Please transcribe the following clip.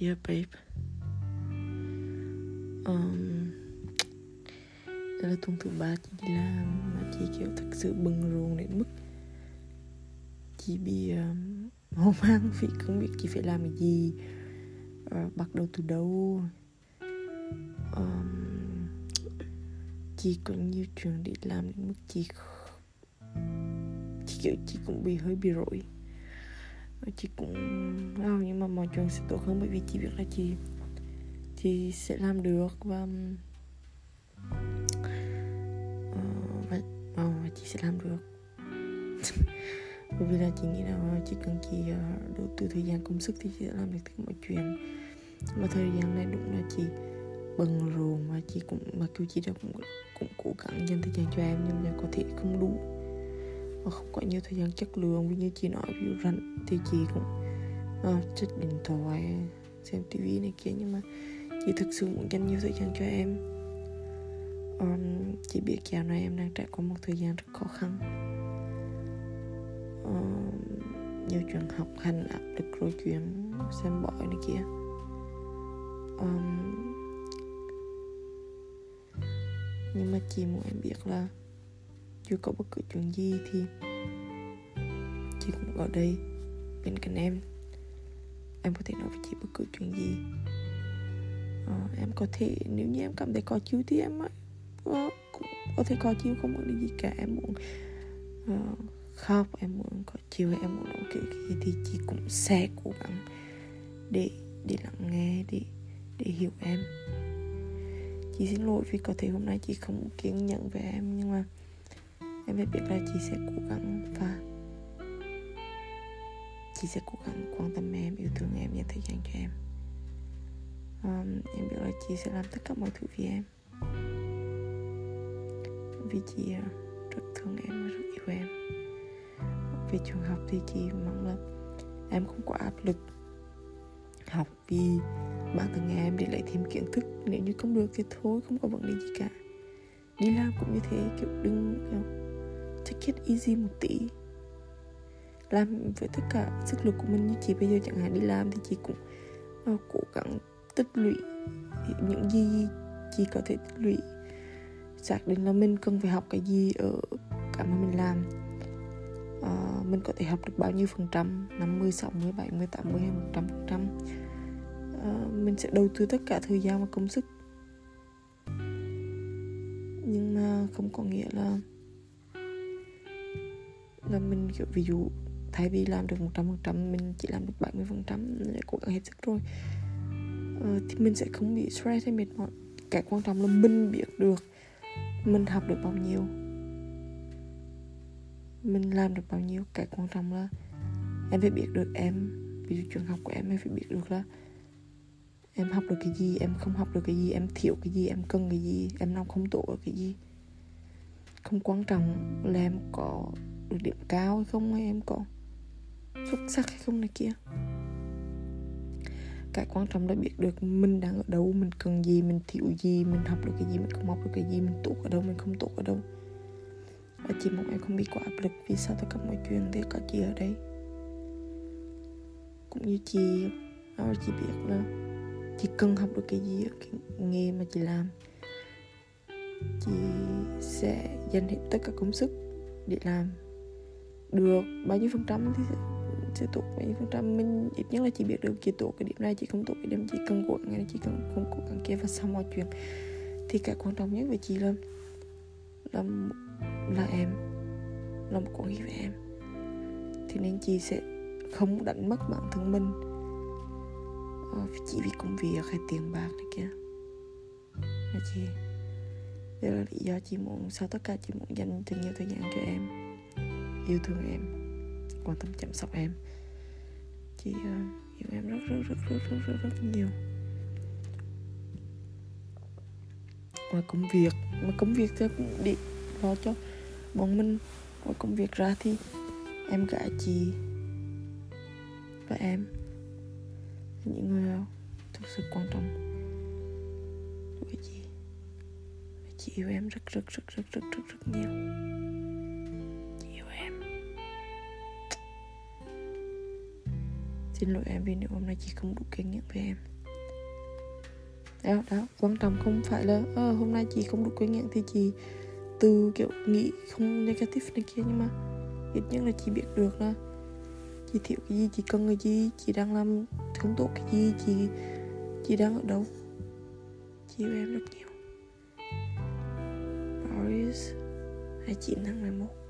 Dear babe. Um, Đây là tuần thứ ba chị đi làm Mà chị kiểu thật sự bừng rộn đến mức Chị bị um, hoang mang vì không biết chị phải làm cái gì uh, Bắt đầu từ đâu. Um, Chị có nhiều chuyện để làm đến mức chị Chị kiểu chị cũng bị hơi bị rối Ờ, chị cũng oh, nhưng mà mọi chuyện sẽ tốt hơn bởi vì chị biết là chị chị sẽ làm được và uh, và, ờ, và chị sẽ làm được. Bởi vì là chị nghĩ là chỉ cần chị uh, đầu tư thời gian công sức thì chị sẽ làm được tất cả mọi chuyện. Mà thời gian này đúng là chị bận rộn và chị cũng mà kêu chị đã cũng cũng cố gắng dành thời gian cho em nhưng mà có thể không đủ và không có nhiều thời gian chất lượng vì như chị nói ví dụ rảnh thì chị cũng uh, check điện thoại xem tivi này kia nhưng mà chị thực sự muốn dành nhiều thời gian cho em. Um, chị biết dạo này em đang trải qua một thời gian rất khó khăn. Um, nhiều chuyện học hành áp lực rồi chuyện xem bói này kia. Um, nhưng mà chị muốn em biết là dù có bất cứ chuyện gì thì chị cũng ở đây bên cạnh em. Em có thể nói với chị bất cứ chuyện gì. À, em có thể nếu như em cảm thấy có chiếu thì em uh, cũng có thể có chiếu không vấn đề gì cả. Em muốn à, khóc em muốn có chiều em muốn nói kiểu gì thì chị cũng sẽ cố gắng để để lắng nghe để để hiểu em. Chị xin lỗi vì có thể hôm nay chị không kiên nhẫn với em nhưng mà em biết biết là chị sẽ cố gắng và chị sẽ cố gắng quan tâm em yêu thương em dành thời gian cho em. Um, em biết là chị sẽ làm tất cả mọi thứ vì em. Vì chị ờ, rất thương em rất yêu em. Về trường học thì chị mong là em không có áp lực học vì bản thân em để lấy thêm kiến thức. Nếu như không được thì thôi không có vấn đề gì cả. Đi làm cũng như thế kiểu đừng kiểu, take it easy một tí. Làm với tất cả sức lực của mình như chị bây giờ chẳng hạn đi làm thì chị cũng uh, cố gắng tích lũy những gì chị có thể tích lũy. Xác định là mình cần phải học cái gì ở cả mà mình làm. Uh, mình có thể học được bao nhiêu phần trăm? 50, 60, 70, 80 hay 100 phần trăm? Uh, mình sẽ đầu tư tất cả thời gian và công sức. Nhưng mà không có nghĩa là là mình kiểu ví dụ thay vì làm được một trăm phần trăm mình chỉ làm được 70 phần trăm để cố gắng hết sức rồi. Ờ, thì mình sẽ không bị stress hay mệt mỏi. Cái quan trọng là mình biết được mình học được bao nhiêu. Mình làm được bao nhiêu. Cái quan trọng là em phải biết được em. Ví dụ trường học của em em phải biết được là em học được cái gì em không học được cái gì em thiếu cái gì em cần cái gì em làm không tốt ở cái gì. Không quan trọng là em có được điểm cao hay không hay em có xuất sắc hay không này kia. Cái quan trọng là biết được mình đang ở đâu mình cần gì mình thiếu gì mình học được cái gì mình không học được cái gì mình tốt ở đâu mình không tốt ở đâu. Và chỉ mong em không bị quá áp lực vì sao tất cả mọi chuyện thì có chị ở đây. Cũng như chị à, chị biết là chị cần học được cái gì ở cái nghề mà chị làm. Chị sẽ dành hết tất cả công sức để làm được. Bao nhiêu phần trăm thì sẽ, sẽ tốt bao nhiêu phần trăm mình ít nhất là chị biết được chị tốt cái điểm này chị không tốt cái điểm chị cần cố gắng chị cần không cố gắng kia và sau mọi chuyện. Thì cái quan trọng nhất với chị là là là em là một quản lý với em. Thì nên chị sẽ không đánh mất bản thân mình. Ờ, chỉ vì công việc hay tiền bạc này kia. Là chị đây là lý do chị muốn sau tất cả chị muốn dành thật nhiều thời gian cho em yêu thương em quan tâm chăm sóc em chị uh, yêu em rất rất rất rất rất rất, rất nhiều ngoài công việc mà công việc thì cũng đi lo cho bọn mình ngoài công việc ra thì em gái chị và em những người thực sự quan trọng với chị chị yêu em rất rất rất rất rất rất rất nhiều xin lỗi em vì nếu hôm nay chị không đủ kinh nghiệm với em. Đó đó quan trọng không phải là ờ, hôm nay chị không đủ kinh nghiệm thì chị từ kiểu nghĩ không negative này kia nhưng mà ít nhất là chị biết được là chị thiếu cái gì chị cần cái gì chị đang làm không tốt cái gì chị chị đang ở đâu. Chị yêu em rất nhiều. Boris 29 tháng 11